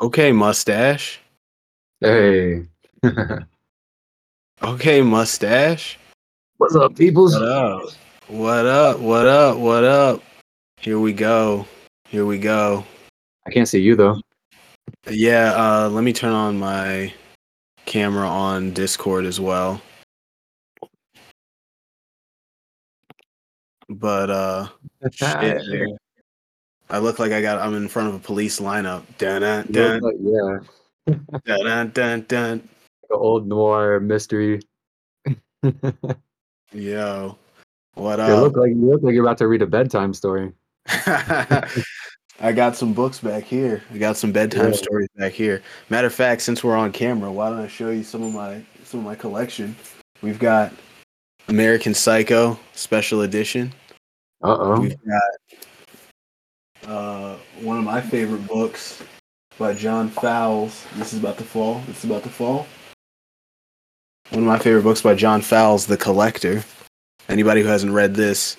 Okay, mustache. Hey. Okay, mustache. What's up, peoples? What up? What up? What up? What up? Here we go. Here we go. I can't see you though. Yeah, uh let me turn on my camera on Discord as well. But uh shit, man. I look like I got I'm in front of a police lineup. Dun dun dun like- yeah, dun dun dun dun. an old noir mystery. Yo. What You look like you look like you're about to read a bedtime story. I got some books back here. I got some bedtime Yeah. stories back here. Matter of fact, since we're on camera, why don't I show you some of my some of my collection? We've got American Psycho Special Edition. Uh oh. We've got uh, one of my favorite books by John Fowles. This is about to fall. This is about to fall. One of my favorite books by John Fowles, The Collector. Anybody who hasn't read this,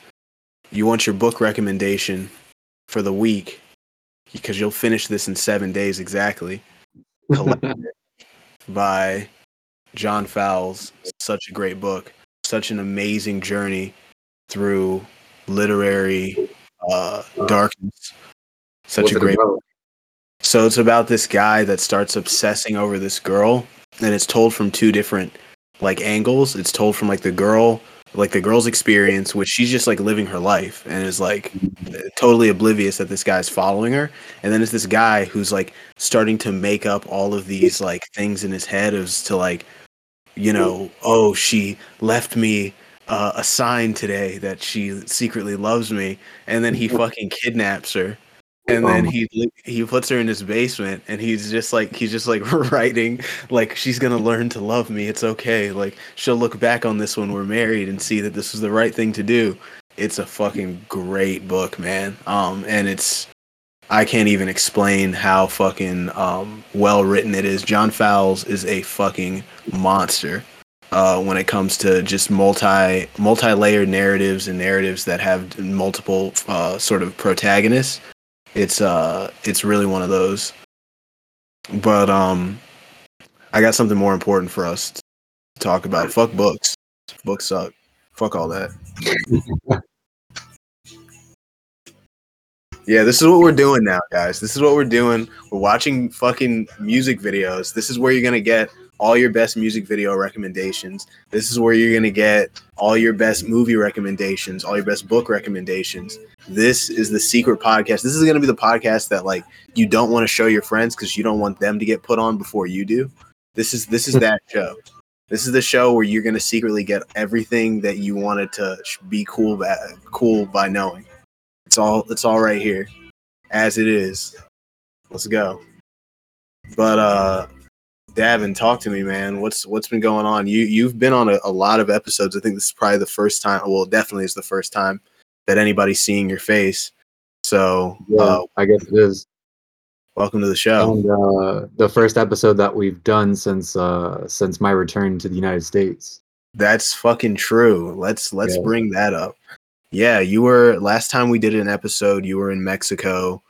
you want your book recommendation for the week because you'll finish this in seven days exactly. Collector by John Fowles. Such a great book. Such an amazing journey through literary uh, darkness. Such What's a great. So it's about this guy that starts obsessing over this girl, and it's told from two different like angles. It's told from like the girl, like the girl's experience, which she's just like living her life and is like totally oblivious that this guy's following her. And then it's this guy who's like starting to make up all of these like things in his head as to like, you know, oh, she left me uh, a sign today that she secretly loves me, and then he fucking kidnaps her. And then Um. he he puts her in his basement, and he's just like he's just like writing like she's gonna learn to love me. It's okay. Like she'll look back on this when we're married and see that this was the right thing to do. It's a fucking great book, man. Um, and it's I can't even explain how fucking um well written it is. John Fowles is a fucking monster uh, when it comes to just multi multi layered narratives and narratives that have multiple uh, sort of protagonists. It's uh it's really one of those. But um, I got something more important for us to talk about. Fuck books. Books suck. Fuck all that. Yeah, this is what we're doing now, guys. This is what we're doing. We're watching fucking music videos. This is where you're gonna get all your best music video recommendations. This is where you're gonna get all your best movie recommendations, all your best book recommendations. This is the secret podcast. This is gonna be the podcast that like you don't want to show your friends because you don't want them to get put on before you do. This is this is that show. This is the show where you're gonna secretly get everything that you wanted to be cool by, cool by knowing. It's all it's all right here, as it is. Let's go. But uh, Davin, talk to me, man. What's what's been going on? You you've been on a, a lot of episodes. I think this is probably the first time. Well, definitely is the first time that anybody's seeing your face. So, Yeah, uh, I guess it is. welcome to the show. And uh, the first episode that we've done since uh, since my return to the United States. That's fucking true. Let's let's Yeah. bring that up. Yeah, you were last time we did an episode, you were in Mexico.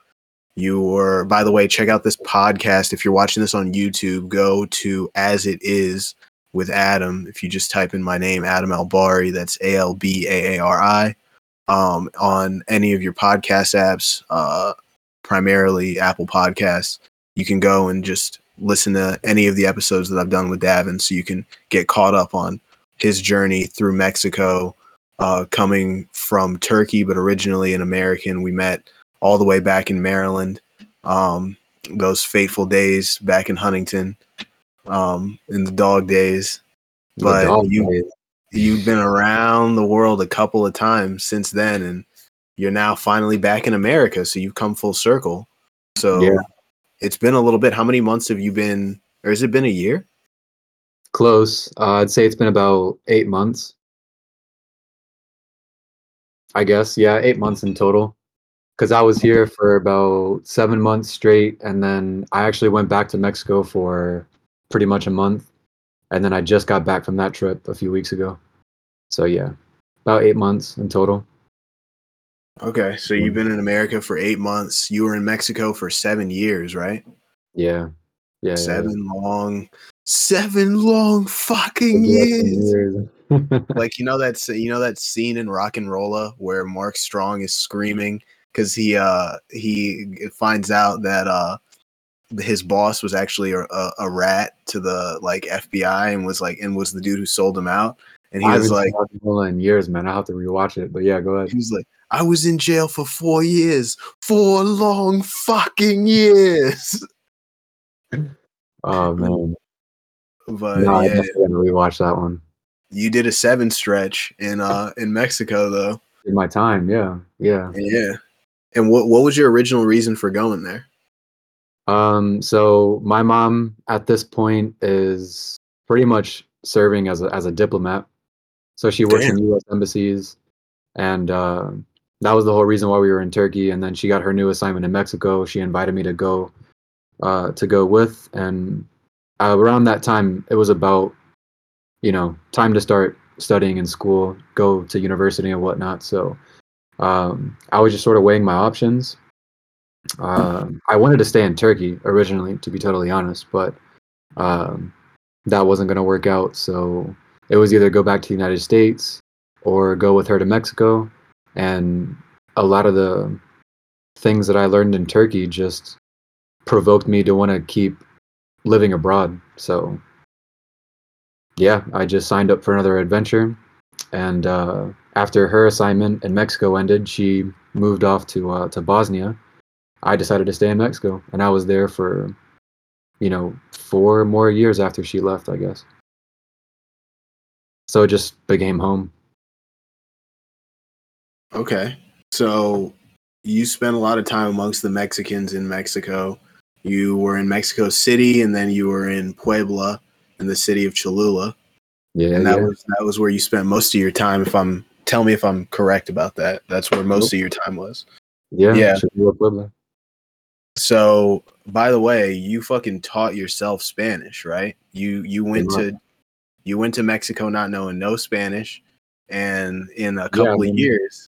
You were by the way, check out this podcast. If you're watching this on YouTube, go to As It Is with Adam. If you just type in my name, Adam Albaari, that's A L B A A R I. Um, on any of your podcast apps, uh primarily Apple Podcasts, you can go and just listen to any of the episodes that I've done with Davin so you can get caught up on his journey through Mexico, uh, coming from Turkey, but originally an American. We met all the way back in Maryland. Um, those fateful days back in Huntington, um, in the dog days. But dog you- days. You've been around the world a couple of times since then, and you're now finally back in America. So you've come full circle. So Yeah. it's been a little bit. How many months have you been, or has it been a year? Close. Uh, I'd say it's been about eight months. I guess, yeah, eight months in total. Because I was here for about seven months straight, and then I actually went back to Mexico for pretty much a month, and then I just got back from that trip a few weeks ago. So yeah, about eight months in total. Okay, so you've mm. been in America for eight months. You were in Mexico for seven years, right? Yeah. Yeah. yeah, seven long, seven long fucking years. Years. like you know that's you know that scene in Rock and Rolla where Mark Strong is screaming because he uh he finds out that uh his boss was actually a, a, a rat to the like FBI and was like and was the dude who sold him out and he I was like seen Rock and Rolla in years, man. I have to rewatch it. But yeah, go ahead. he was like I was in jail for four years four long fucking years Oh man. but no, I definitely gotta rewatch that one. you did a seven stretch in uh in Mexico though In my time, yeah, yeah. yeah and what what was your original reason for going there Um, so my mom at this point is pretty much serving as a as a diplomat. So she works in U.S. embassies, and uh, that was the whole reason why we were in Turkey. And then she got her new assignment in Mexico. She invited me to go uh, to go with, and uh, around that time, it was about you know time to start studying in school, go to university and whatnot. So um, I was just sort of weighing my options. Um, I wanted to stay in Turkey originally, to be totally honest, but um, that wasn't going to work out. So it was either go back to the United States or go with her to Mexico. And a lot of the things that I learned in Turkey just provoked me to want to keep living abroad. So yeah, I just signed up for another adventure. And uh, after her assignment in Mexico ended, she moved off to uh, to Bosnia. I decided to stay in Mexico, and I was there for, you know, four more years after she left, I guess. So it just became home. Okay. So you spent a lot of time amongst the Mexicans in Mexico. You were in Mexico City and then you were in Puebla in the city of Cholula. Yeah, and that yeah. was that was where you spent most of your time if I'm tell me if I'm correct about that. That's where most nope. of your time was. Yeah. Yeah. So, by the way, you fucking taught yourself Spanish, right? You you went yeah. to you went to Mexico not knowing no Spanish, and in a couple yeah, of years,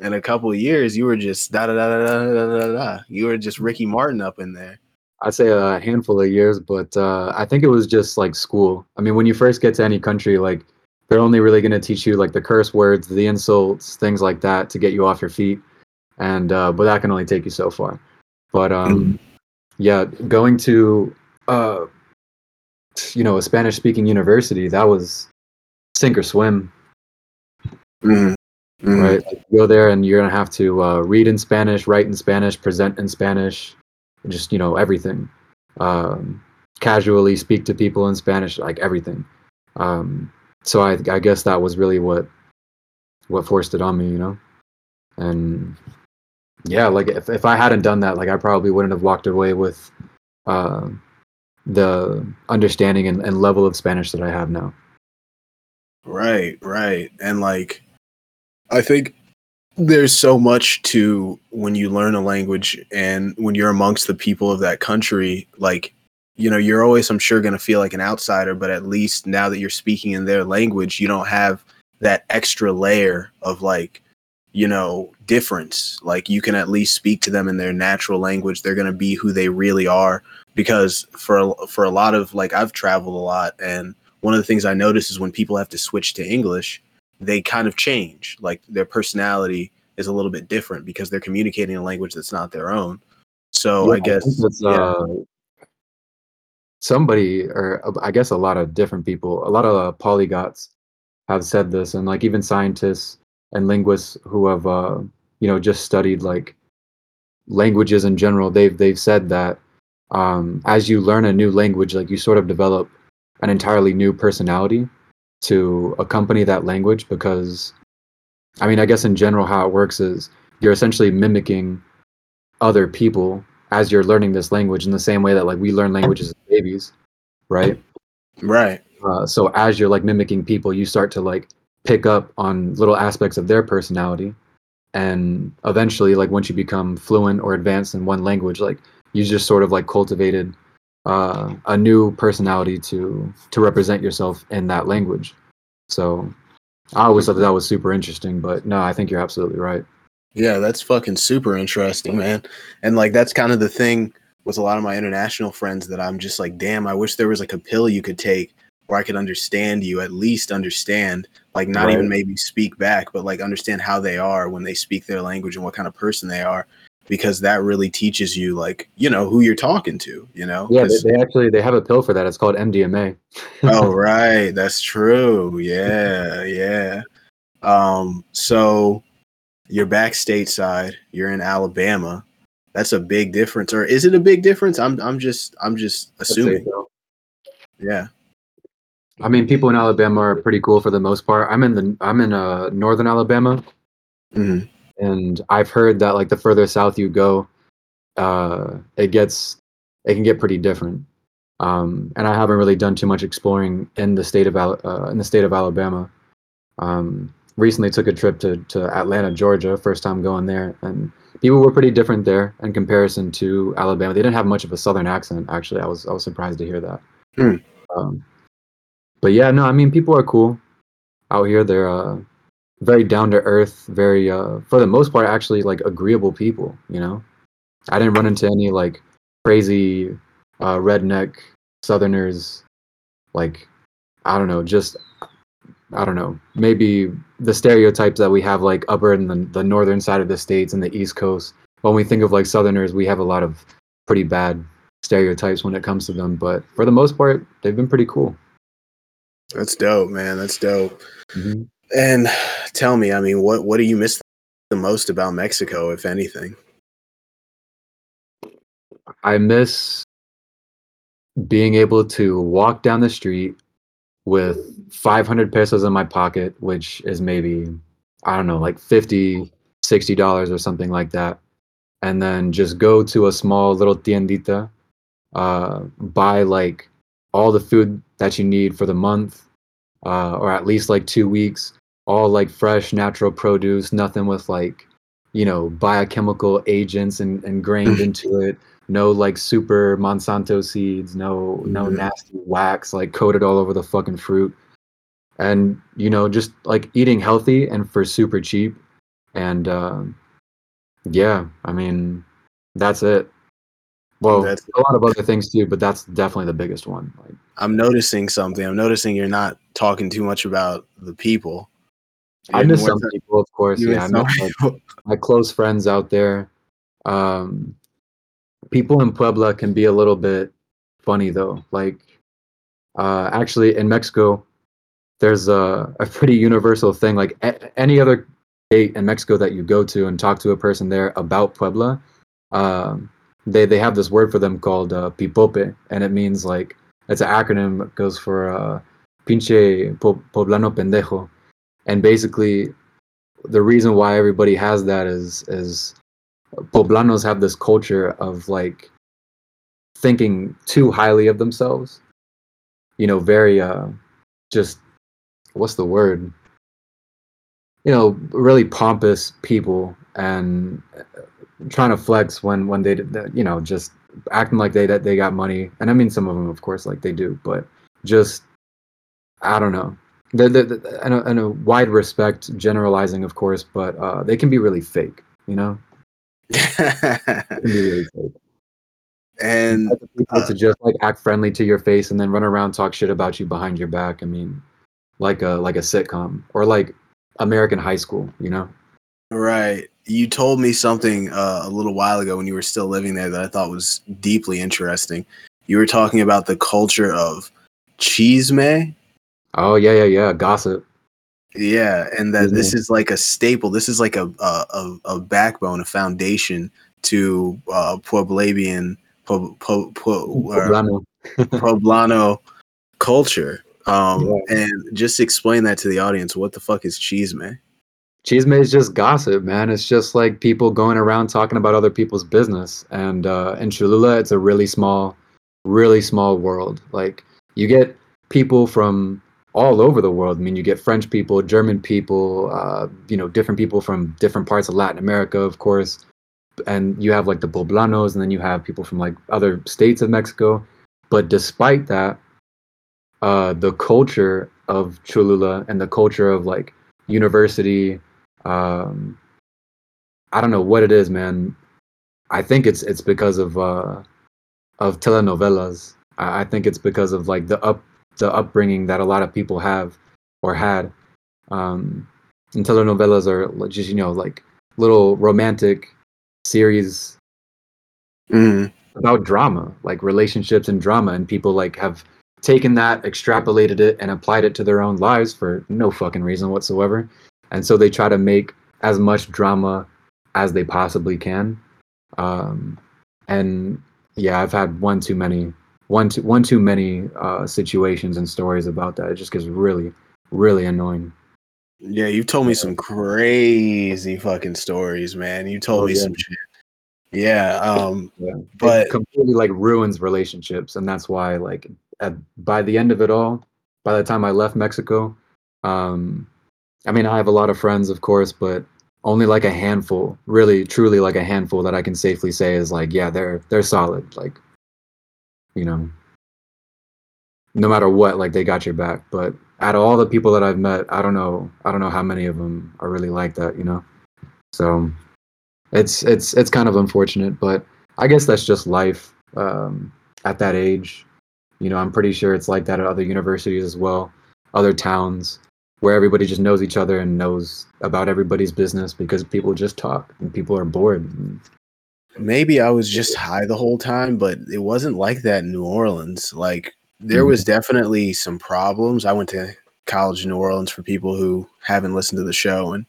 in a couple of years, you were just da da da da da da da. You were just Ricky Martin up in there. I'd say a handful of years, but uh, I think it was just like school. I mean, when you first get to any country, like they're only really going to teach you like the curse words, the insults, things like that to get you off your feet, and uh, but that can only take you so far. But um, yeah, going to uh, you know a Spanish speaking university that was sink or swim, Mm. Mm. right? Like, go there and you're gonna have to uh, read in Spanish, write in Spanish, present in Spanish, just you know everything. Um, casually speak to people in Spanish, like everything. Um, so I, I guess that was really what what forced it on me, you know. And yeah, like if if I hadn't done that, like I probably wouldn't have walked away with uh, the understanding and, and level of Spanish that I have now. Right, right. And like I think there's so much to when you learn a language and when you're amongst the people of that country, like you know, you're always I'm sure going to feel like an outsider, but at least now that you're speaking in their language, you don't have that extra layer of like you know, difference. Like you can at least speak to them in their natural language. They're going to be who they really are because for for a lot of like I've traveled a lot and one of the things I notice is when people have to switch to English, they kind of change. Like their personality is a little bit different because they're communicating a language that's not their own. So I guess think that's, yeah. uh, somebody, or I guess a lot of different people, a lot of uh, polyglots have said this, and like even scientists and linguists who have, uh, you know, just studied like languages in general, they've they've said that um, as you learn a new language, like you sort of develop an entirely new personality to accompany that language because I mean, I guess in general, how it works is you're essentially mimicking other people as you're learning this language in the same way that like we learn languages as babies, right? right. Uh, so as you're like mimicking people, you start to like pick up on little aspects of their personality, and eventually, like once you become fluent or advanced in one language, like you just sort of like cultivated uh, a new personality to to represent yourself in that language. So I always thought that, that was super interesting, but no, I think you're absolutely right. Yeah, that's fucking super interesting, man. And like that's kind of the thing with a lot of my international friends that I'm just like, damn, I wish there was like a pill you could take where I could understand you, at least understand, like not Right. even maybe speak back, but like understand how they are when they speak their language and what kind of person they are, because that really teaches you, like, you know, who you're talking to, you know? Yeah, they, they actually they have a pill for that. It's called MDMA. oh, right. That's true. Yeah. Yeah. Um, so you're back stateside, you're in Alabama. That's a big difference. Or is it a big difference? I'm I'm just I'm just assuming. so. Yeah. I mean, people in Alabama are pretty cool for the most part. I'm in the I'm in uh, northern Alabama, Mhm. and I've heard that like the further south you go, uh, it gets it can get pretty different. Um, and I haven't really done too much exploring in the state of Al- uh, in the state of Alabama. Um, recently took a trip to to Atlanta, Georgia, first time going there, and people were pretty different there in comparison to Alabama. They didn't have much of a southern accent. Actually, I was I was surprised to hear that. Hmm. Um, but yeah, no, I mean people are cool out here. They're uh, very down to earth, very uh, for the most part actually like agreeable people. You know, I didn't run into any like crazy uh, redneck Southerners. Like I don't know, just I don't know, maybe the stereotypes that we have like upper in the, the northern side of the states and the east coast. When we think of like Southerners, we have a lot of pretty bad stereotypes when it comes to them. But for the most part, they've been pretty cool. That's dope, man. That's dope. Mhm. And tell me, I mean, what what do you miss the most about Mexico, if anything? I miss being able to walk down the street with 500 pesos in my pocket, which is maybe, I don't know, like 50, 60 dollars or something like that. And then just go to a small little tiendita, uh, buy like all the food that you need for the month, uh, or at least like two weeks, all like fresh, natural produce, nothing with like, you know, biochemical agents and ingrained into it no like super Monsanto seeds, no no Mhm. nasty wax like coated all over the fucking fruit. And you know, just like eating healthy and for super cheap. And um yeah, I mean, that's it. Well, That's- a lot of other things too, but that's definitely the biggest one. Like, I'm noticing something. I'm noticing you're not talking too much about the people. I You're miss some people, of course. Yeah, I miss like, my close friends out there. Um, people in Puebla can be a little bit funny though. Like, uh, actually, in Mexico, there's a, a pretty universal thing. Like a- any other state in Mexico that you go to and talk to a person there about Puebla, um, they they have this word for them called uh, pipope, and it means like it's an acronym. It goes for uh, pinche po- poblano pendejo, and basically the reason why everybody has that is is poblanos have this culture of like thinking too highly of themselves. You know very uh just what's the word? You know really pompous people and uh, trying to flex when when they you know just acting like they that they got money. And i mean some of them of course like they do but just i don't know. And, a, and a wide respect generalizing of course but uh they can be really fake you know really and people uh, to just like act friendly to your face and then run around talk shit about you behind your back. I mean, like a like a sitcom or like American High School, you know? right, you told me something uh, a little while ago when you were still living there that I thought was deeply interesting. You were talking about the culture of chisme. Oh yeah, yeah, yeah. Gossip. Yeah, and that this Mhm. is like a staple. This is like a a, a, backbone, a foundation to uh, Pueblavian, Pue- Pue- Pue- uh, Poblano. Poblano culture. Um, Yeah. and just explain that to the audience. What the fuck is chisme? Chisme is just gossip, man. It's just like people going around talking about other people's business. And uh, in Cholula, it's a really small, really small world. Like you get people from all over the world. I mean, you get French people, German people, uh, you know, different people from different parts of Latin America, of course. And you have like the Poblanos, and then you have people from like other states of Mexico. But despite that, uh, the culture of Cholula and the culture of like university, um, I don't know what it is, man. I think it's it's because of uh, of telenovelas. I, I think it's because of like the up the upbringing that a lot of people have or had. Um, and telenovelas are just you know like little romantic series Mm. about drama, like relationships and drama, and people like have taken that, extrapolated it, and applied it to their own lives for no fucking reason whatsoever. And so they try to make as much drama as they possibly can. Um, and yeah, I've had one too many, one too one too many uh, situations and stories about that. It just gets really, really annoying. Yeah, you've told me some crazy fucking stories, man. You told Oh, me yeah. some shit. Yeah, um, Yeah, But- it completely like ruins relationships, and that's why like at, by the end of it all, by the time I left Mexico, um, I mean I have a lot of friends, of course, but only like a handful, really, truly like a handful that I can safely say is like, yeah, they're they're solid, like, you know, no matter what, like they got your back. But out of all the people that I've met, I don't know, I don't know how many of them are really like that, you know. So it's it's it's kind of unfortunate, but I guess that's just life um, at that age. You know, I'm pretty sure it's like that at other universities as well, other towns where everybody just knows each other and knows about everybody's business because people just talk and people are bored. Maybe I was just high the whole time, but it wasn't like that in New Orleans. Like there was definitely some problems. I went to college in New Orleans for people who haven't listened to the show and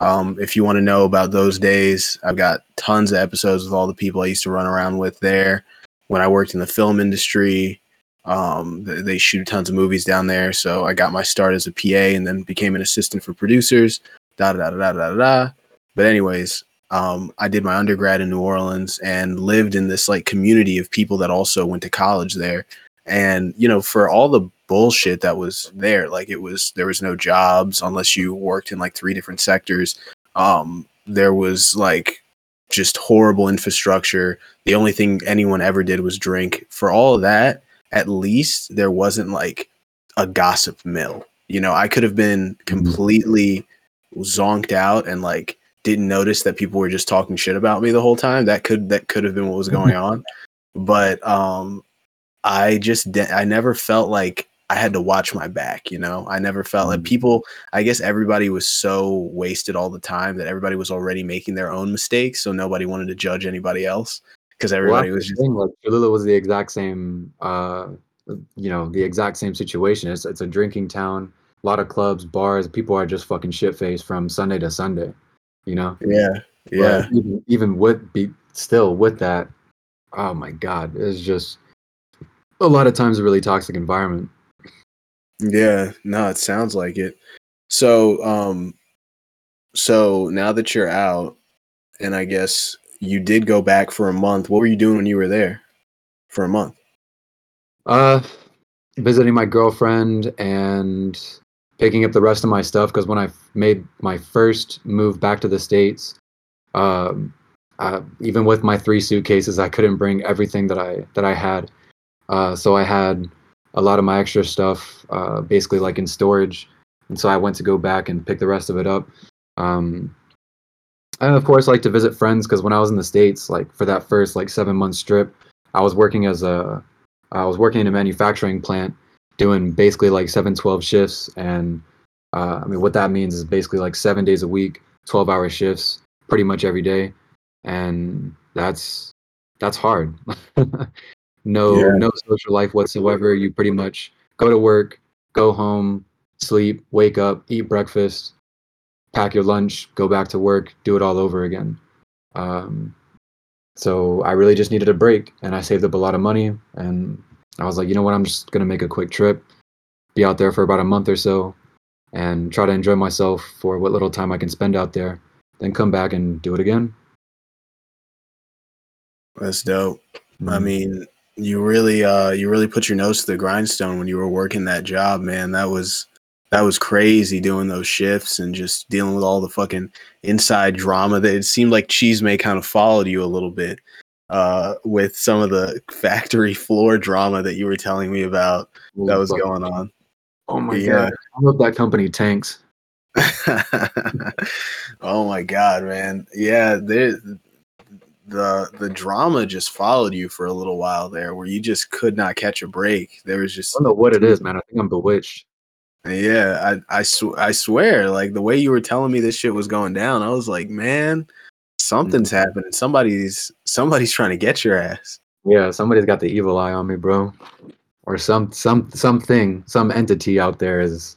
um, if you want to know about those days, I've got tons of episodes with all the people I used to run around with there. When I worked in the film industry, um, they shoot tons of movies down there. So I got my start as a PA and then became an assistant for producers. Da da da da da da. da. But anyways, um, I did my undergrad in New Orleans and lived in this like community of people that also went to college there. And you know, for all the bullshit that was there, like it was there was no jobs unless you worked in like three different sectors. Um, there was like just horrible infrastructure. The only thing anyone ever did was drink. For all of that, at least there wasn't like a gossip mill. You know, I could have been completely zonked out and like didn't notice that people were just talking shit about me the whole time. That could that could have been what was going on. But um I just de- I never felt like I had to watch my back, you know. I never felt like Mhm. people I guess everybody was so wasted all the time that everybody was already making their own mistakes, so nobody wanted to judge anybody else because everybody that's was just like Cholula was the exact same, uh, you know, the exact same situation. It's it's a drinking town, a lot of clubs, bars. People are just fucking shit faced from Sunday to Sunday, you know. yeah. Yeah. But even even with be still with that, oh my god, it's just a lot of times a really toxic environment. Yeah, no, it sounds like it. So, um, so now that you're out, and I guess you did go back for a month. What were you doing when you were there for a month? Uh, visiting my girlfriend and picking up the rest of my stuff because when I made my first move back to the states, um, uh, even with my three suitcases, I couldn't bring everything that I that I had. Uh, so I had a lot of my extra stuff, uh, basically like in storage, and so I went to go back and pick the rest of it up. Um, I of course like to visit friends because when I was in the states, like for that first like seven month trip, I was working as a I was working in a manufacturing plant doing basically like 7 12 shifts and uh, I mean what that means is basically like 7 days a week 12 hour shifts pretty much every day and that's that's hard. No Yeah. no social life whatsoever. You pretty much go to work go home sleep wake up eat breakfast pack your lunch go back to work do it all over again. Um, so I really just needed a break and I saved up a lot of money and I was like, you know what, I'm just gonna make a quick trip, be out there for about a month or so and try to enjoy myself for what little time I can spend out there, then come back and do it again. That's dope. I Mm. mean, you really, uh, you really put your nose to the grindstone when you were working that job, man. That was that was crazy doing those shifts and just dealing with all the fucking inside drama that it seemed like chisme kind of followed you a little bit uh, with some of the factory floor drama that you were telling me about that was going on. Oh my Yeah. god. I hope that company tanks. oh my god, man. Yeah, the the drama just followed you for a little while there, where you just could not catch a break. There was just I don't know what it is, man. I think I'm bewitched. Yeah, I I, sw- I swear, like the way you were telling me this shit was going down, I was like, man, something's Mm-hmm. happening. Somebody's somebody's trying to get your ass. Yeah, somebody's got the evil eye on me, bro. Or some some something, some entity out there is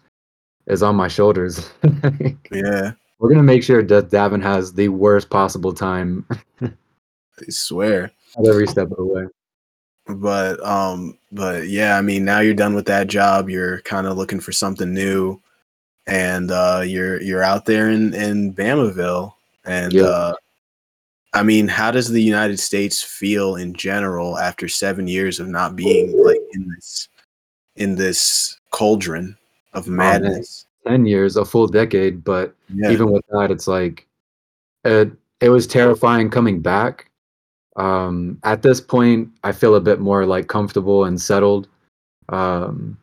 is on my shoulders. Yeah, We're gonna make sure that Davin has the worst possible time I swear. at every step of the way. But um, but yeah, I mean, now you're done with that job. You're kind of looking for something new, and uh, you're you're out there in in Bamaville, and Yeah. uh, I mean, how does the United States feel in general after seven years of not being like in this in this cauldron of madness? Ten years, a full decade, but yeah, even with that, it's like it it was terrifying coming back. Um, at this point, I feel a bit more like comfortable and settled. Um,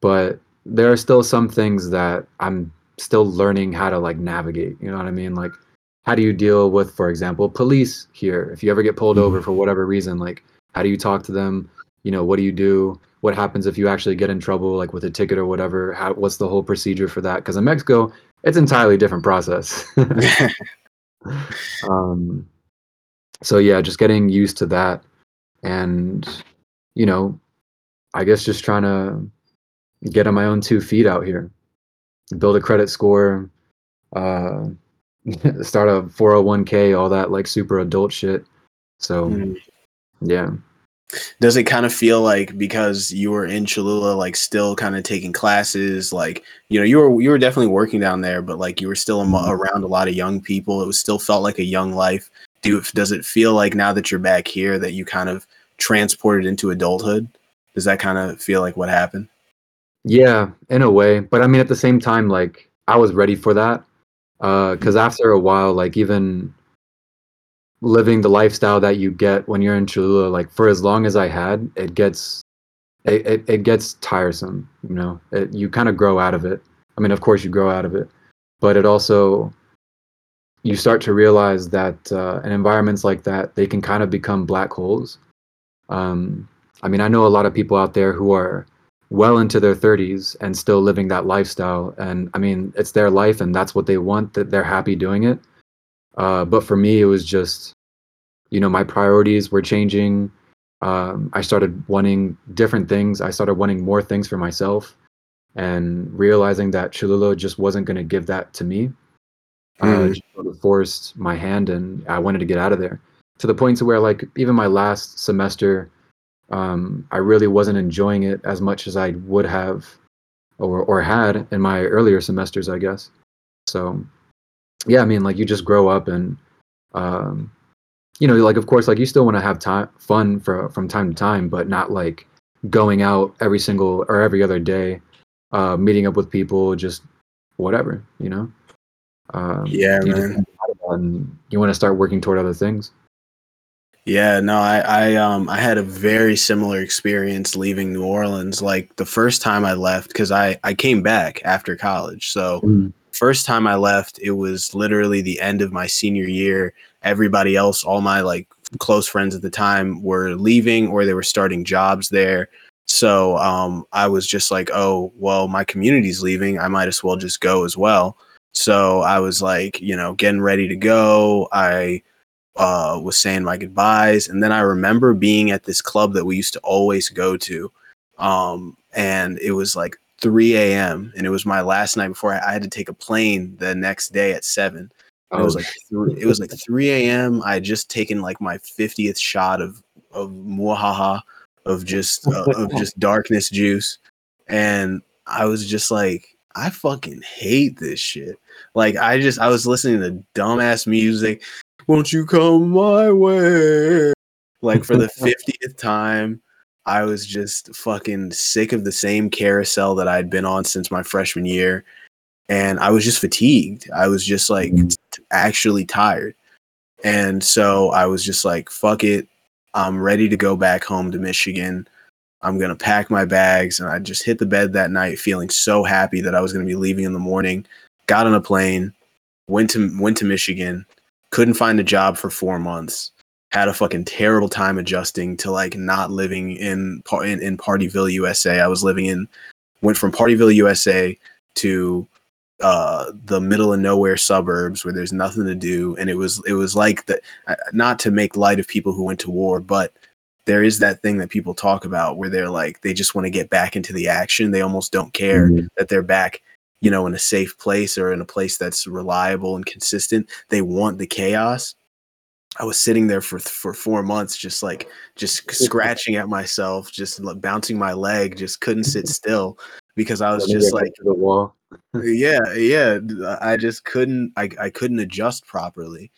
but there are still some things that I'm still learning how to like navigate. You know what I mean? Like, how do you deal with, for example, police here? If you ever get pulled over for whatever reason, like, how do you talk to them? You know, what do you do? What happens if you actually get in trouble, like with a ticket or whatever? How, what's the whole procedure for that? Because in Mexico, it's entirely different process. um, so yeah, just getting used to that, and you know, I guess just trying to get on my own two feet out here, build a credit score, uh, start a 401k, all that like super adult shit. So Mm. yeah, Does it kind of feel like because you were in Cholula, like still kind of taking classes, like you know, you were you were definitely working down there, but like you were still Mhm. around a lot of young people. It was still felt like a young life. Do does it feel like now that you're back here that you kind of transported into adulthood? Does that kind of feel like what happened? Yeah, in a way. But I mean, at the same time, like I was ready for that. Because after a while, like even living the lifestyle that you get when you're in Cholula, like for as long as I had, it gets it, it, it gets tiresome. You know, it, you kind of grow out of it. I mean, of course, you grow out of it, but it also you start to realize that uh, in environments like that, they can kind of become black holes. Um, I mean, I know a lot of people out there who are well into their 30s and still living that lifestyle. And i mean it's their life and that's what they want that they're happy doing it. Uh, but for me it was just you know my priorities were changing. Um, i started wanting different things. I started wanting more things for myself and realizing that cholula just wasn't going to give that to me. Uh, just sort of forced my hand and i wanted to get out of there to the point to where like even my last semester um, I really wasn't enjoying it as much as I would have or or had in my earlier semesters, I guess. So yeah, I mean like you just grow up and um, you know, like of course like you still want to have time fun for from time to time, but not like going out every single or every other day, uh, meeting up with people, just whatever, you know. Um, Yeah, you man. think about it and you want to start working toward other things. Yeah, no, I, I um I had a very similar experience leaving New Orleans. Like the first time I left, because I I came back after college. So first time I left, it was literally the end of my senior year. Everybody else, all my like close friends at the time, were leaving or they were starting jobs there. So um, I was just like, oh well, my community's leaving. I might as well just go as well. So I was like, you know, getting ready to go. I uh, was saying my goodbyes, and then I remember being at this club that we used to always go to, um, and it was like 3 a.m. and it was my last night before I, I had to take a plane the next day at seven. It was Oh, like three, it was like 3 a.m. I had just taken like my 50th shot of of muahaha of just uh, of just darkness juice, and I was just like, I fucking hate this shit. Like I just I was listening to dumbass music. Won't you come my way? Like for the 50th time, I was just fucking sick of the same carousel that I'd been on since my freshman year. And I was just fatigued. I was just like Mhm. t- actually tired. And so I was just like, fuck it. I'm ready to go back home to Michigan. I'm going to pack my bags. And I just hit the bed that night feeling so happy that I was going to be leaving in the morning. Got on a plane, went to went to Michigan, couldn't find a job for 4 months. had a fucking terrible time adjusting to like not living in in, in Partyville, USA. I was living in went from Partyville, USA to uh, the middle of nowhere suburbs where there's nothing to do, and it was it was like that. Not to make light of people who went to war, but there is that thing that people talk about where they're like they just want to get back into the action. They almost don't care mm-hmm. that they're back, you know, in a safe place or in a place that's reliable and consistent. They want the chaos. I was sitting there for for four months, just like just scratching at myself, just like, bouncing my leg, just couldn't sit still because I was just like the wall. yeah, yeah. I just couldn't. I I couldn't adjust properly,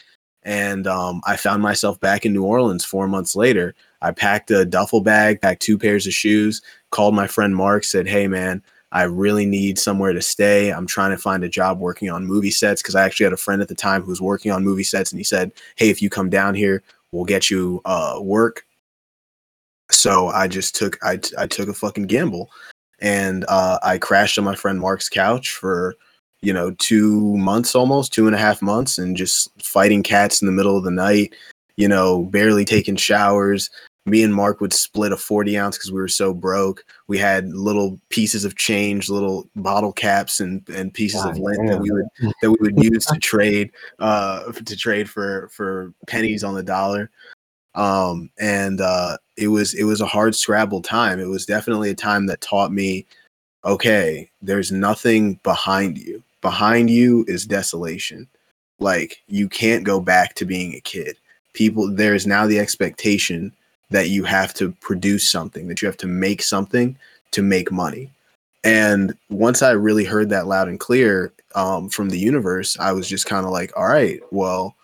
and um, I found myself back in New Orleans four months later. I packed a duffel bag, packed two pairs of shoes, called my friend Mark, said, "Hey, man." I really need somewhere to stay. I'm trying to find a job working on movie sets because I actually had a friend at the time who was working on movie sets, and he said, "Hey, if you come down here, we'll get you uh, work." So I just took I, I took a fucking gamble and uh, I crashed on my friend Mark's couch for you know two months almost two and a half months and just fighting cats in the middle of the night you know barely taking showers me and mark would split a 40 ounce because we were so broke we had little pieces of change little bottle caps and, and pieces God, of lint that we would that we would use to trade uh to trade for for pennies on the dollar um, and uh, it was it was a hard scrabble time. It was definitely a time that taught me, okay, there's nothing behind you. Behind you is desolation. Like you can't go back to being a kid. People, there is now the expectation that you have to produce something, that you have to make something to make money. And once I really heard that loud and clear um, from the universe, I was just kind of like, all right, well,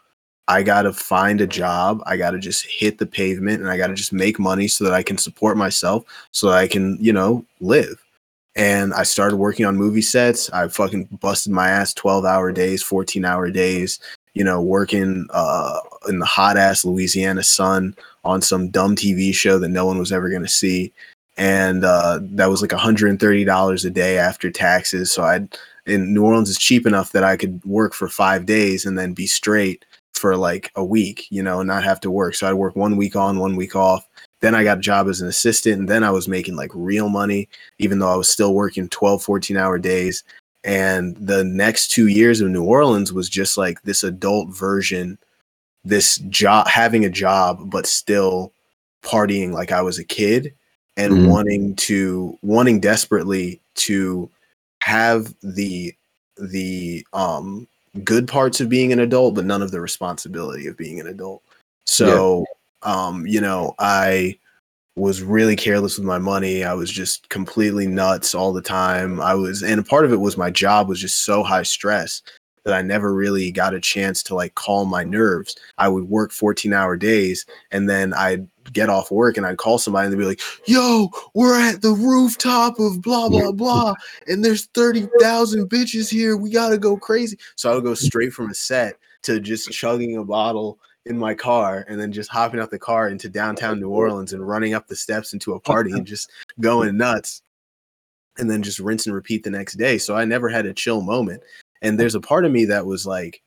I got to find a job. I got to just hit the pavement and I got to just make money so that I can support myself, so that I can, you know, live. And I started working on movie sets. I fucking busted my ass 12 hour days, 14 hour days, you know, working uh, in the hot ass Louisiana sun on some dumb TV show that no one was ever going to see. And uh, that was like $130 a day after taxes. So I'd, in New Orleans is cheap enough that I could work for five days and then be straight for like a week, you know, and not have to work. So I'd work one week on, one week off. Then I got a job as an assistant, and then I was making like real money, even though I was still working 12, 14 hour days. And the next two years of New Orleans was just like this adult version, this job, having a job, but still partying like I was a kid and mm-hmm. wanting to, wanting desperately to have the, the, um, good parts of being an adult, but none of the responsibility of being an adult. So, yeah. um, you know, I was really careless with my money. I was just completely nuts all the time. I was, and a part of it was my job was just so high stress that I never really got a chance to like calm my nerves. I would work 14 hour days and then I'd get off work and I'd call somebody and they'd be like, yo, we're at the rooftop of blah, blah, blah. And there's 30,000 bitches here. We got to go crazy. So I would go straight from a set to just chugging a bottle in my car and then just hopping out the car into downtown New Orleans and running up the steps into a party and just going nuts and then just rinse and repeat the next day. So I never had a chill moment. And there's a part of me that was like,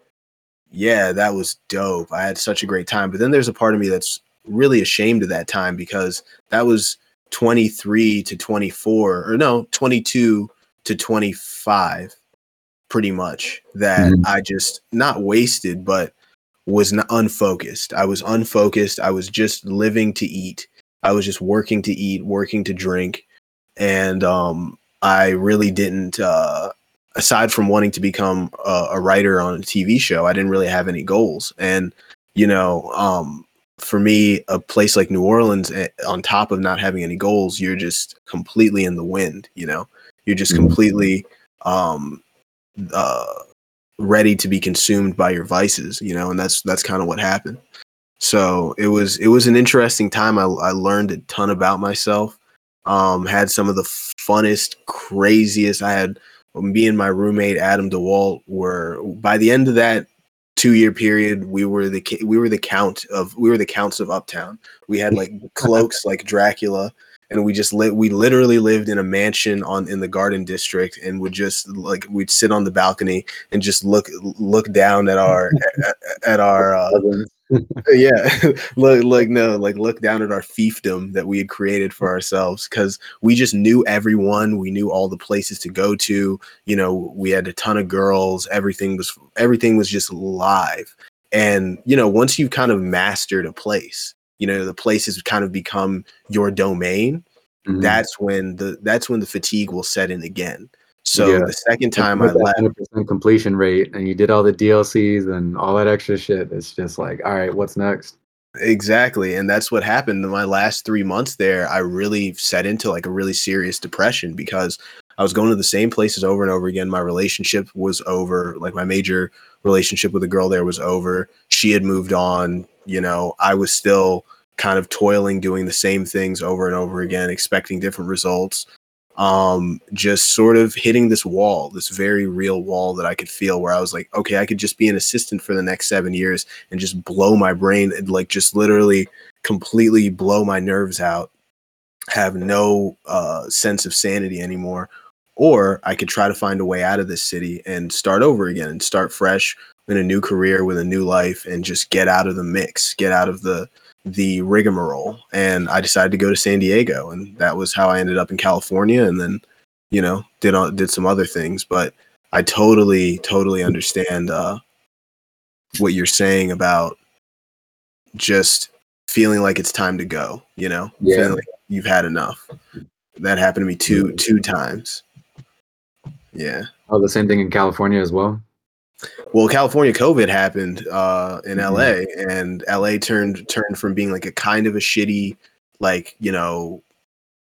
yeah, that was dope. I had such a great time. But then there's a part of me that's really ashamed of that time because that was 23 to 24 or no 22 to 25 pretty much that mm-hmm. i just not wasted but was not unfocused i was unfocused i was just living to eat i was just working to eat working to drink and um i really didn't uh aside from wanting to become a, a writer on a tv show i didn't really have any goals and you know um for me, a place like New Orleans, eh, on top of not having any goals, you're just completely in the wind. You know, you're just mm-hmm. completely um, uh, ready to be consumed by your vices. You know, and that's that's kind of what happened. So it was it was an interesting time. I, I learned a ton about myself. Um, had some of the funnest, craziest. I had me and my roommate Adam DeWalt were by the end of that two year period we were the we were the count of we were the counts of uptown. We had like cloaks like dracula and we just lit we literally lived in a mansion on in the garden district and would just like we'd sit on the balcony and just look look down at our at, at, our uh, yeah, look, look, no, like look down at our fiefdom that we had created for ourselves because we just knew everyone. We knew all the places to go to. You know, we had a ton of girls. Everything was everything was just live. And you know, once you've kind of mastered a place, you know, the place has kind of become your domain. Mm-hmm. That's when the that's when the fatigue will set in again. So yeah. the second time I left, 100% completion rate, and you did all the DLCs and all that extra shit. It's just like, all right, what's next? Exactly, and that's what happened in my last three months there. I really set into like a really serious depression because I was going to the same places over and over again. My relationship was over, like my major relationship with a girl there was over. She had moved on. You know, I was still kind of toiling, doing the same things over and over again, expecting different results um, just sort of hitting this wall, this very real wall that I could feel where I was like, okay, I could just be an assistant for the next seven years and just blow my brain and like just literally completely blow my nerves out, have no uh, sense of sanity anymore. Or I could try to find a way out of this city and start over again and start fresh in a new career with a new life and just get out of the mix, get out of the the rigmarole and I decided to go to San Diego and that was how I ended up in California and then you know did did some other things but I totally totally understand uh what you're saying about just feeling like it's time to go you know yeah. feeling like you've had enough. That happened to me two two times. Yeah. Oh the same thing in California as well well, California COVID happened uh, in mm-hmm. LA, and LA turned turned from being like a kind of a shitty, like you know,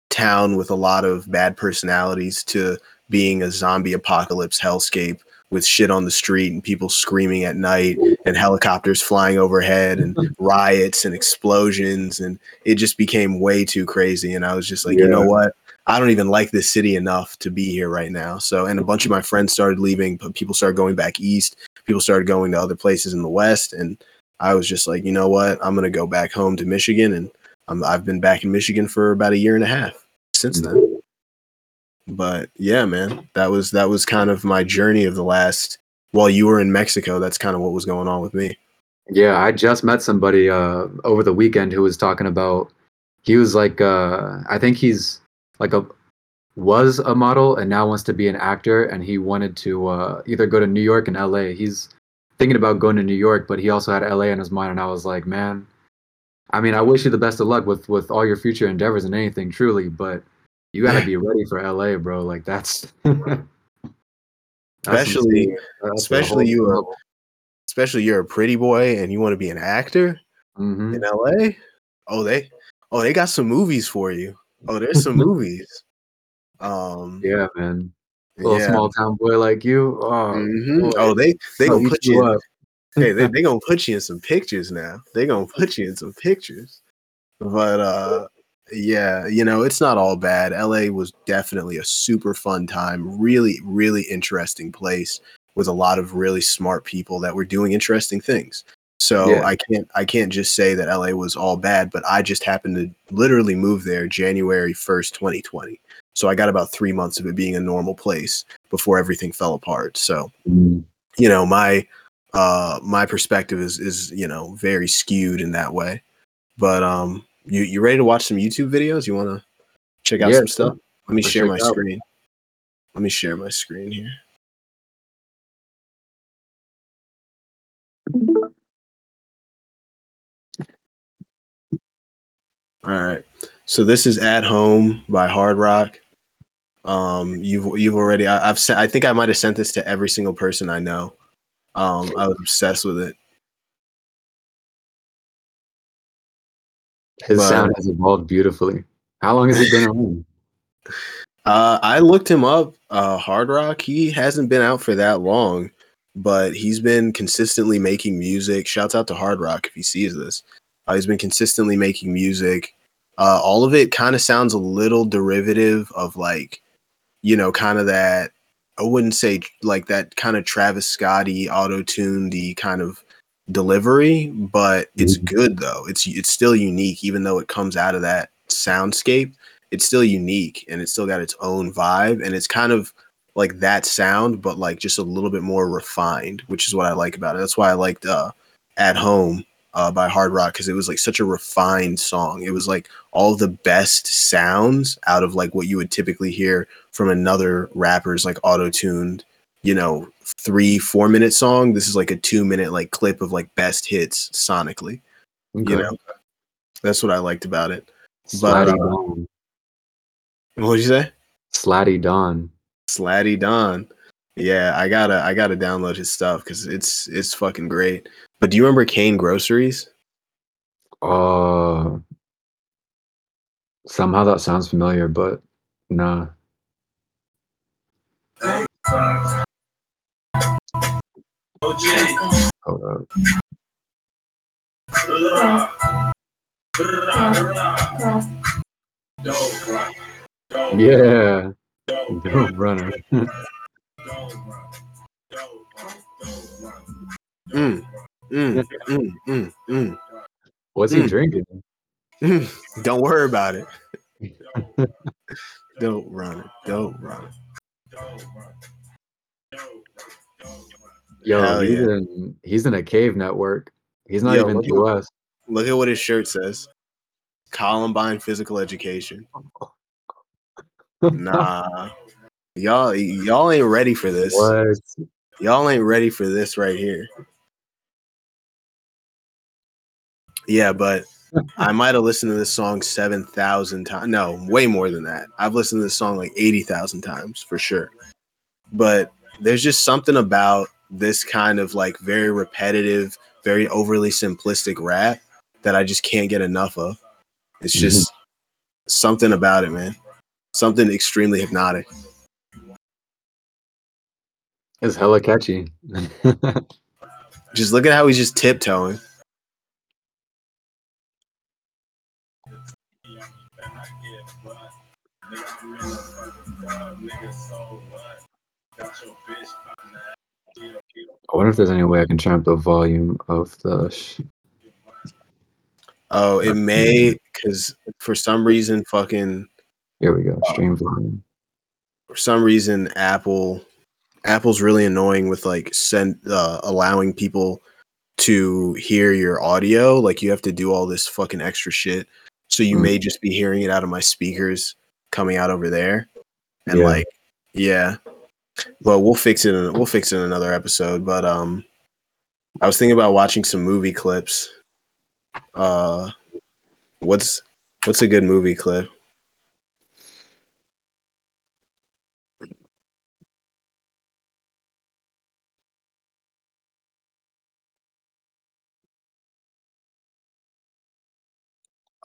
town with a lot of bad personalities to being a zombie apocalypse hellscape with shit on the street and people screaming at night and helicopters flying overhead and riots and explosions and it just became way too crazy and I was just like, yeah. you know what? I don't even like this city enough to be here right now. So, and a bunch of my friends started leaving, but people started going back east. People started going to other places in the west, and I was just like, you know what? I'm gonna go back home to Michigan, and i have been back in Michigan for about a year and a half since then. But yeah, man, that was that was kind of my journey of the last. While you were in Mexico, that's kind of what was going on with me. Yeah, I just met somebody uh, over the weekend who was talking about. He was like, uh, I think he's like a was a model and now wants to be an actor and he wanted to uh, either go to New York and LA. He's thinking about going to New York, but he also had LA in his mind and I was like, man, I mean, I wish you the best of luck with with all your future endeavors and anything truly, but you got to be ready for LA, bro. Like that's, that's especially that's especially you are, especially you're a pretty boy and you want to be an actor mm-hmm. in LA. Oh, they oh, they got some movies for you. Oh, there's some movies. Um, yeah, man. Little yeah. small town boy like you. Oh, mm-hmm. oh they they gonna put you. In, hey, they they gonna put you in some pictures now. They gonna put you in some pictures. But uh, yeah, you know, it's not all bad. LA was definitely a super fun time. Really, really interesting place with a lot of really smart people that were doing interesting things. So yeah. I can't I can't just say that LA was all bad, but I just happened to literally move there January 1st, 2020. So I got about 3 months of it being a normal place before everything fell apart. So mm. you know, my uh my perspective is is, you know, very skewed in that way. But um you you ready to watch some YouTube videos? You want to check out yeah, some stuff? Let me share my screen. Let me share my screen here. All right. So this is at home by Hard Rock. Um, you've you've already I, have sent. I think I might have sent this to every single person I know. Um, I was obsessed with it. His but, sound has evolved beautifully. How long has he been around? Uh, I looked him up. Uh, Hard Rock. He hasn't been out for that long, but he's been consistently making music. Shouts out to Hard Rock if he sees this. Uh, he's been consistently making music. Uh, all of it kind of sounds a little derivative of like, you know, kind of that. I wouldn't say like that kind of Travis Scotty auto tune the kind of delivery, but it's mm-hmm. good though. It's it's still unique, even though it comes out of that soundscape. It's still unique and it's still got its own vibe, and it's kind of like that sound, but like just a little bit more refined, which is what I like about it. That's why I liked uh, at home uh, by Hard Rock because it was like such a refined song. It was like all the best sounds out of like what you would typically hear from another rapper's like auto tuned, you know, three four minute song. This is like a two minute like clip of like best hits sonically. Okay. You know, that's what I liked about it. Slatty uh, Dawn. What would you say? Slatty Dawn. Slatty Don. Yeah, I gotta I gotta download his stuff because it's it's fucking great. But do you remember Kane Groceries? Uh somehow that sounds familiar, but nah. Hold up. Yeah, dope runner. Mm, mm, mm, mm, mm. What's he Mm. drinking? Mm, Don't worry about it. Don't run it. Don't run it. Yo, Hell he's yeah. in he's in a cave network. He's not Yo, even at- US. Look at what his shirt says. Columbine Physical Education. Nah. Y'all y'all ain't ready for this. What? Y'all ain't ready for this right here. Yeah, but I might have listened to this song 7,000 times. No, way more than that. I've listened to this song like 80,000 times for sure. But there's just something about this kind of like very repetitive, very overly simplistic rap that I just can't get enough of. It's mm-hmm. just something about it, man. Something extremely hypnotic. It's hella catchy. Just look at how he's just tiptoeing. I wonder if there's any way I can turn up the volume of the. Sh- Oh, it may because for some reason, fucking Here we go. Oh. Stream volume. for some reason, Apple Apple's really annoying with like send uh, allowing people to hear your audio. Like you have to do all this fucking extra shit. So you Mm. may just be hearing it out of my speakers coming out over there, and Yeah. like yeah. Well, we'll fix it. In, we'll fix it in another episode. But um, I was thinking about watching some movie clips. Uh, what's what's a good movie clip?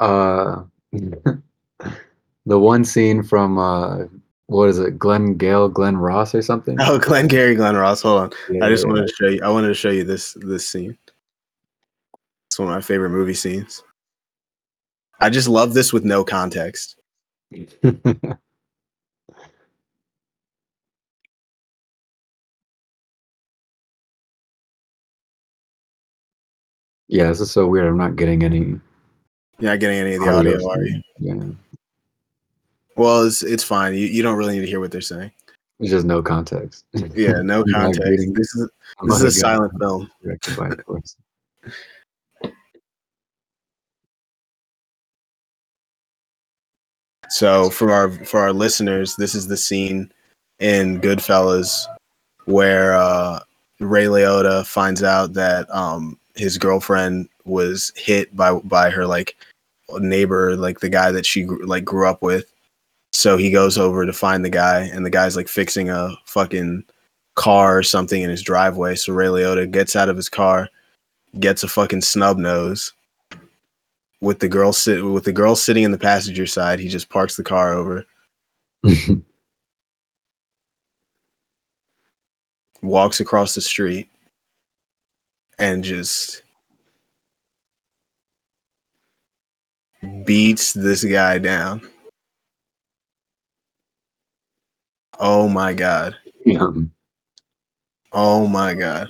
Uh, the one scene from uh, what is it? Glenn Gale, Glenn Ross, or something. Oh, Glengarry, Glen Ross. Hold on. Yeah, I just yeah, wanted to show you. I wanted to show you this this scene. It's one of my favorite movie scenes. I just love this with no context. yeah. yeah, this is so weird. I'm not getting any You're not getting any of the audio, are you? Yeah, Well, it's it's fine. You, you don't really need to hear what they're saying. It's just no context. Yeah, no context. reading- This is this is a silent film. directed by a person. So for our for our listeners, this is the scene in Goodfellas where uh, Ray Liotta finds out that um, his girlfriend was hit by by her like neighbor, like the guy that she like grew up with. So he goes over to find the guy, and the guy's like fixing a fucking car or something in his driveway. So Ray Liotta gets out of his car, gets a fucking snub nose. With the girl sit with the girl sitting in the passenger side, he just parks the car over, walks across the street, and just beats this guy down. Oh my god. Um, Oh my god.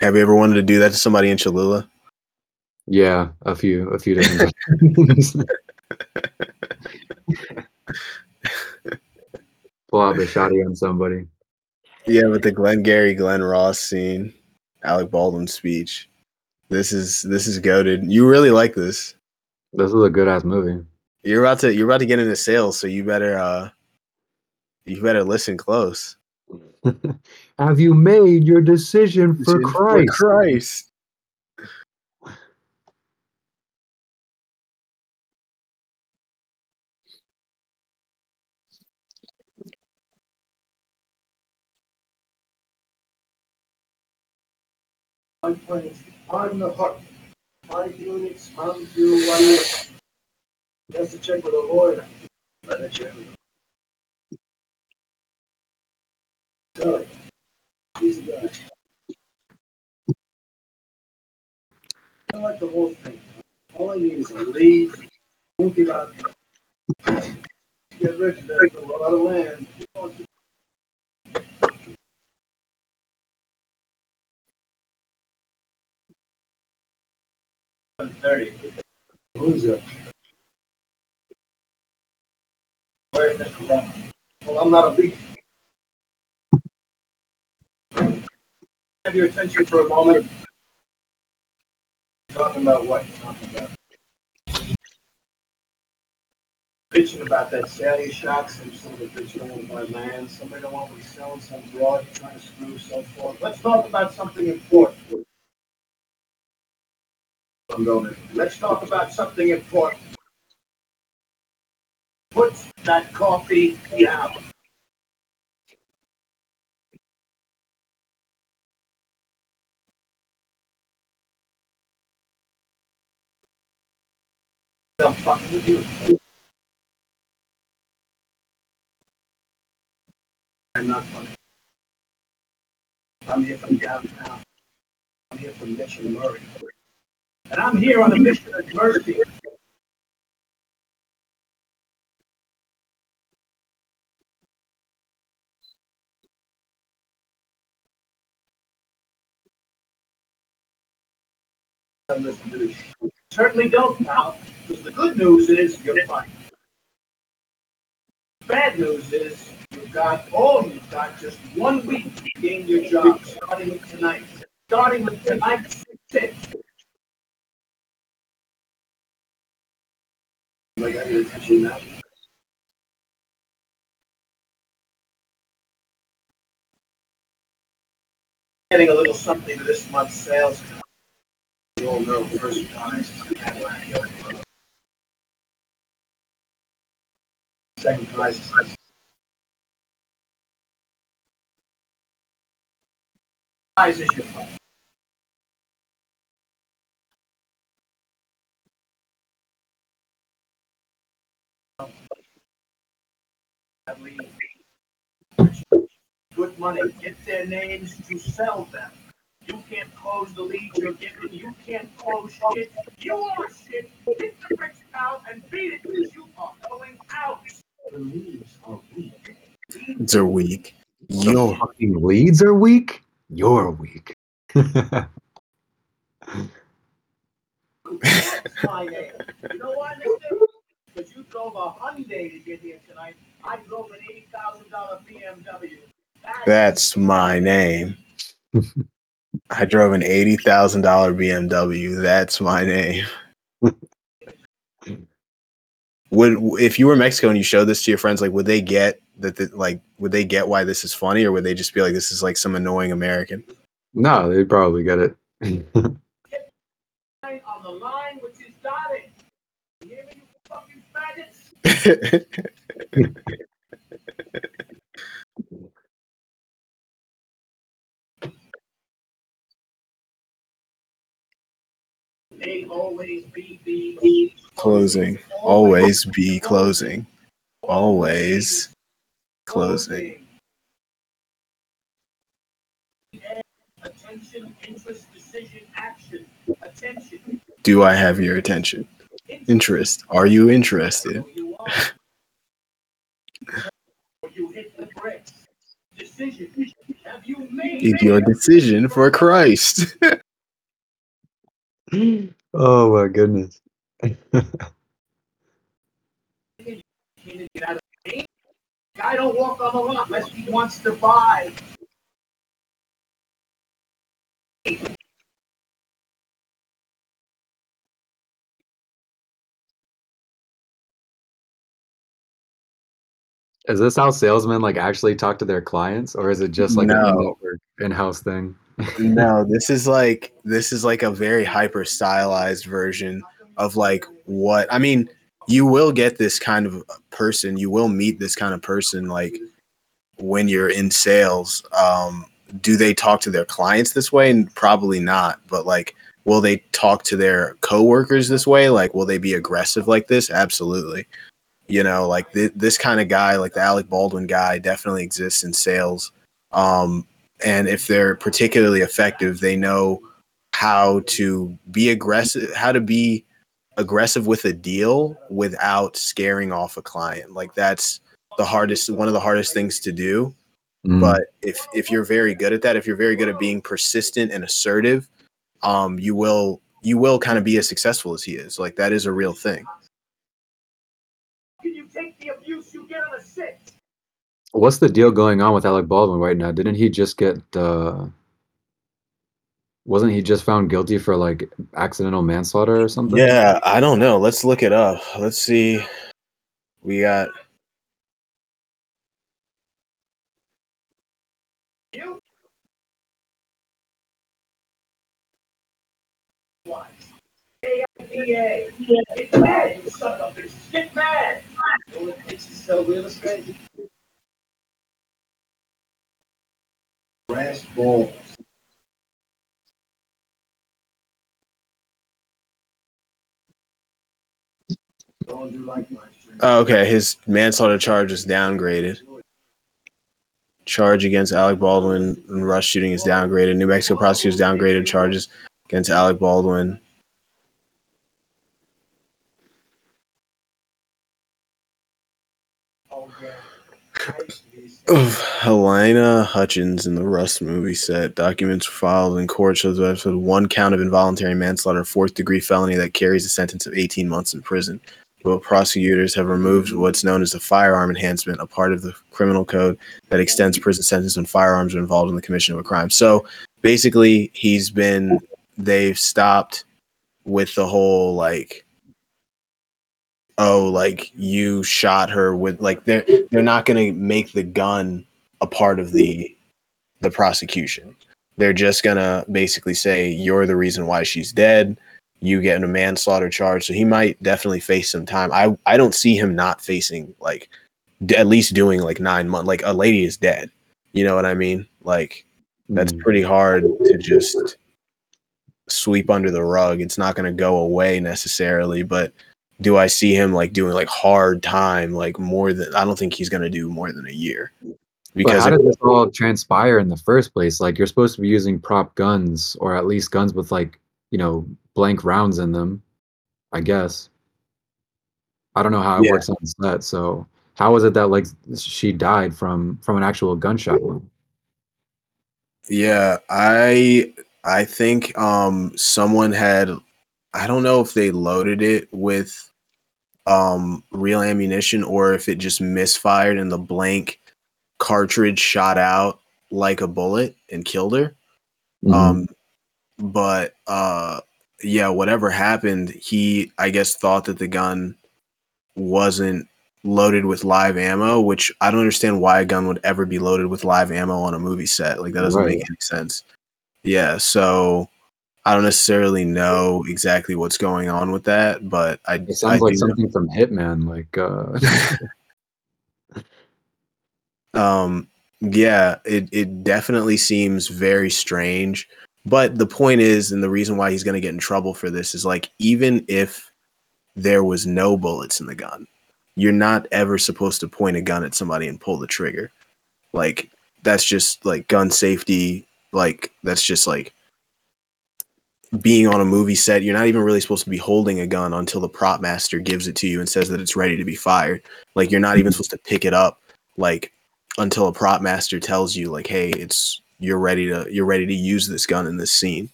Have you ever wanted to do that to somebody in Cholula? yeah, a few, a few different. Pull out the shotty on somebody. Yeah, with the Glengarry, Glen Ross scene, Alec Baldwin speech. This is this is goaded. You really like this. This is a good ass movie. You're about to you're about to get into sales, so you better uh you better listen close. Have you made your decision for For Christ? Christ. On the hook. Five units, I'm due one year. He has to check with a lawyer. Let it check. Sorry. A guy. I like the whole thing. All I need is a lead. Won't give out. Get rich, there's a lot of land. Thirty. Who's it? Where's that from? Well, I'm not a lead. Have your attention for a moment. Talking about what? Talking about. Bitching about that Sally shocks and some of the bitching on my land. Somebody don't want me selling some broad trying to screw so forth. Let's talk about something important. Let's talk about something important. Put that coffee down. I'm fucking with you. I'm not fucking. I'm here from downtown. I'm here from Mitch and Murray. And I'm here on a mission of mercy. Listen to. Certainly don't now, because the good news is you're fine. Bad news is you've got, all you've got just one week to gain your job, starting with tonight. Starting with tonight's Getting a little something to this month's sales. You all know first prize. Second prize prize is your phone. That lead. Good money, get their names to sell them. You can't close the leads you're getting, you can't close shit. You want shit, hit the bricks out and beat it because you are going out. The leads are weak. It's a week. Yo, Fucking leads are weak. You're weak. That's my name. You know why, mister? Because you drove a Hyundai to get here tonight. I drove an eighty thousand dollar BMW. that's my name. I drove an eighty thousand dollar BMW. That's my name. would if you were in Mexico and you showed this to your friends, like would they get that? The, like would they get why this is funny, or would they just be like, "This is like some annoying American"? No, they'd probably get it. closing. Always be closing. Always closing. Attention, interest, decision, action. Attention. Do I have your attention? Interest. Are you interested? You are. You hit the bricks. Decision. Have you made Make your decision for Christ. oh my goodness. Can you get out of the game? Guy don't walk on the lot unless he wants to buy. Is this how salesmen like actually talk to their clients, or is it just like No. an in-house thing? no, this is like this is like a very hyper stylized version of like what I mean. You will get this kind of person. You will meet this kind of person like when you're in sales. Um, do they talk to their clients this way? And probably not. But like, will they talk to their coworkers this way? Like, will they be aggressive like this? Absolutely. You know, like th- this kind of guy, like the Alec Baldwin guy, definitely exists in sales. Um, and if they're particularly effective, they know how to be aggressive, how to be aggressive with a deal without scaring off a client. Like that's the hardest, one of the hardest things to do. Mm. But if if you're very good at that, if you're very good at being persistent and assertive, um, you will you will kind of be as successful as he is. Like that is a real thing. What's the deal going on with Alec Baldwin right now? Didn't he just get uh wasn't he just found guilty for like accidental manslaughter or something? Yeah, I don't know. Let's look it up. Let's see. We got? Get mad, of bitch. Get mad. All it takes is sell real estate. Brass street. oh, okay. His manslaughter charge is downgraded. Charge against Alec Baldwin and Rust shooting is downgraded. New Mexico prosecutors downgraded charges against Alec Baldwin. Of Halyna Hutchins in the Rust movie set. Documents filed in court shows episode one count of involuntary manslaughter, fourth degree felony that carries a sentence of 18 months in prison. But prosecutors have removed what's known as the firearm enhancement, a part of the criminal code that extends prison sentence when firearms are involved in the commission of a crime. So basically, he's been, they've stopped with the whole like, oh, like you shot her with like they're they're not going to make the gun a part of the the prosecution. They're just going to basically say you're the reason why she's dead. You get a manslaughter charge, so he might definitely face some time. I I don't see him not facing like d- at least doing like nine months. Like a lady is dead. You know what I mean? Like that's Mm. pretty hard to just sweep under the rug. It's not going to go away necessarily, but do I see him like doing like hard time, like more than I don't think he's going to do more than a year But because how did this all transpire in the first place? Like you're supposed to be using prop guns or at least guns with like, you know, blank rounds in them, I guess. I don't know how it Yeah. works on set. So how is it that like she died from from an actual gunshot wound? yeah, I I think um someone had I don't know if they loaded it with um real ammunition or if it just misfired and the blank cartridge shot out like a bullet and killed her. Mhm. Um, but uh, yeah, whatever happened, he I guess thought that the gun wasn't loaded with live ammo, which I don't understand why a gun would ever be loaded with live ammo on a movie set. Like that doesn't Right. make any sense. Yeah, so I don't necessarily know exactly what's going on with that, but I it sounds I like do know- something from Hitman. Like uh um yeah it, it definitely seems very strange but the point is and the reason why he's going to get in trouble for this is like even if there was no bullets in the gun you're not ever supposed to point a gun at somebody and pull the trigger like that's just like gun safety like that's just like being on a movie set you're not even really supposed to be holding a gun until the prop master gives it to you and says that it's ready to be fired like you're not even supposed to pick it up like until a prop master tells you like hey it's you're ready to you're ready to use this gun in this scene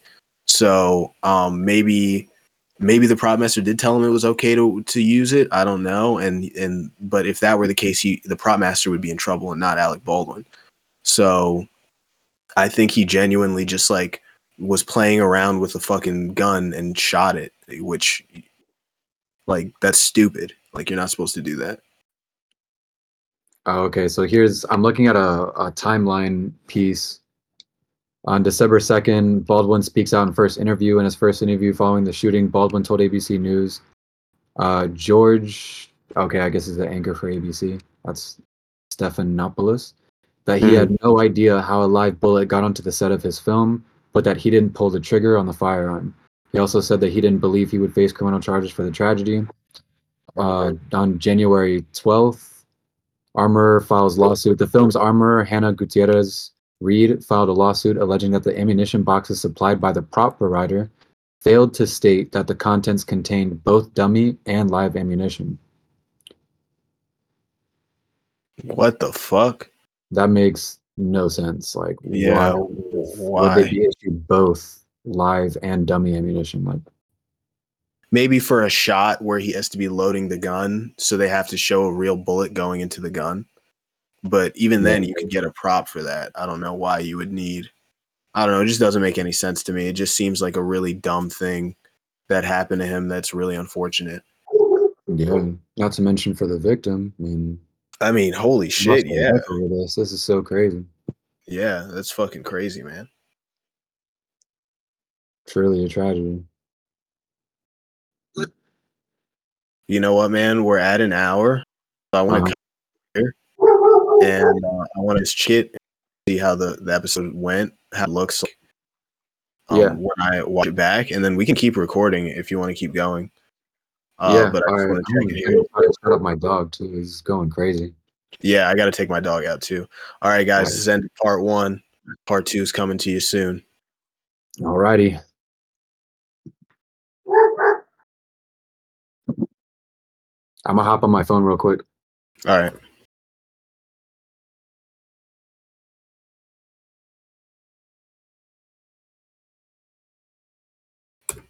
so um maybe maybe the prop master did tell him it was okay to to use it. I don't know. And and but if that were the case, he the prop master would be in trouble and not Alec Baldwin. So I think he genuinely just like was playing around with a fucking gun and shot it, which like that's stupid. Like you're not supposed to do that. Oh, okay, so here's I'm looking at a, a timeline piece. On December 2nd, Baldwin speaks out in first interview. In his first interview following the shooting, Baldwin told ABC News, uh, George, okay, I guess is the anchor for ABC. That's Stephanopoulos, that he had no idea how a live bullet got onto the set of his film, but that he didn't pull the trigger on the firearm. He also said that he didn't believe he would face criminal charges for the tragedy. Uh, on January 12th, Armorer files lawsuit. The film's armorer, Hannah Gutierrez Reed, filed a lawsuit alleging that the ammunition boxes supplied by the prop provider failed to state that the contents contained both dummy and live ammunition. What the fuck? That makes no sense. Like, Yeah, why, would they be both live and dummy ammunition? Like, Maybe for a shot where he has to be loading the gun, so they have to show a real bullet going into the gun. But even then, you could get a prop for that. I don't know why you would need. I don't know. It just doesn't make any sense to me. It just seems like a really dumb thing that happened to him. That's really unfortunate. yeah, not to mention for the victim. I mean, I mean, holy shit. Yeah, This. this is so crazy. yeah. That's fucking crazy, man. Truly a tragedy. You know what, man? We're at an hour. I want to Uh-huh. come here and uh, I want to chit see how the, the episode went, how it looks like um, Yeah. when I watch it back, and then we can keep recording if you want to keep going. Uh, yeah, but I just want to I'm check gonna it here. try to shut up my dog too. He's going crazy. Yeah, I got to take my dog out too. All right, guys, Alright. this is end of part one. Part two is coming to you soon. Alrighty. I'm gonna hop on my phone real quick. All right.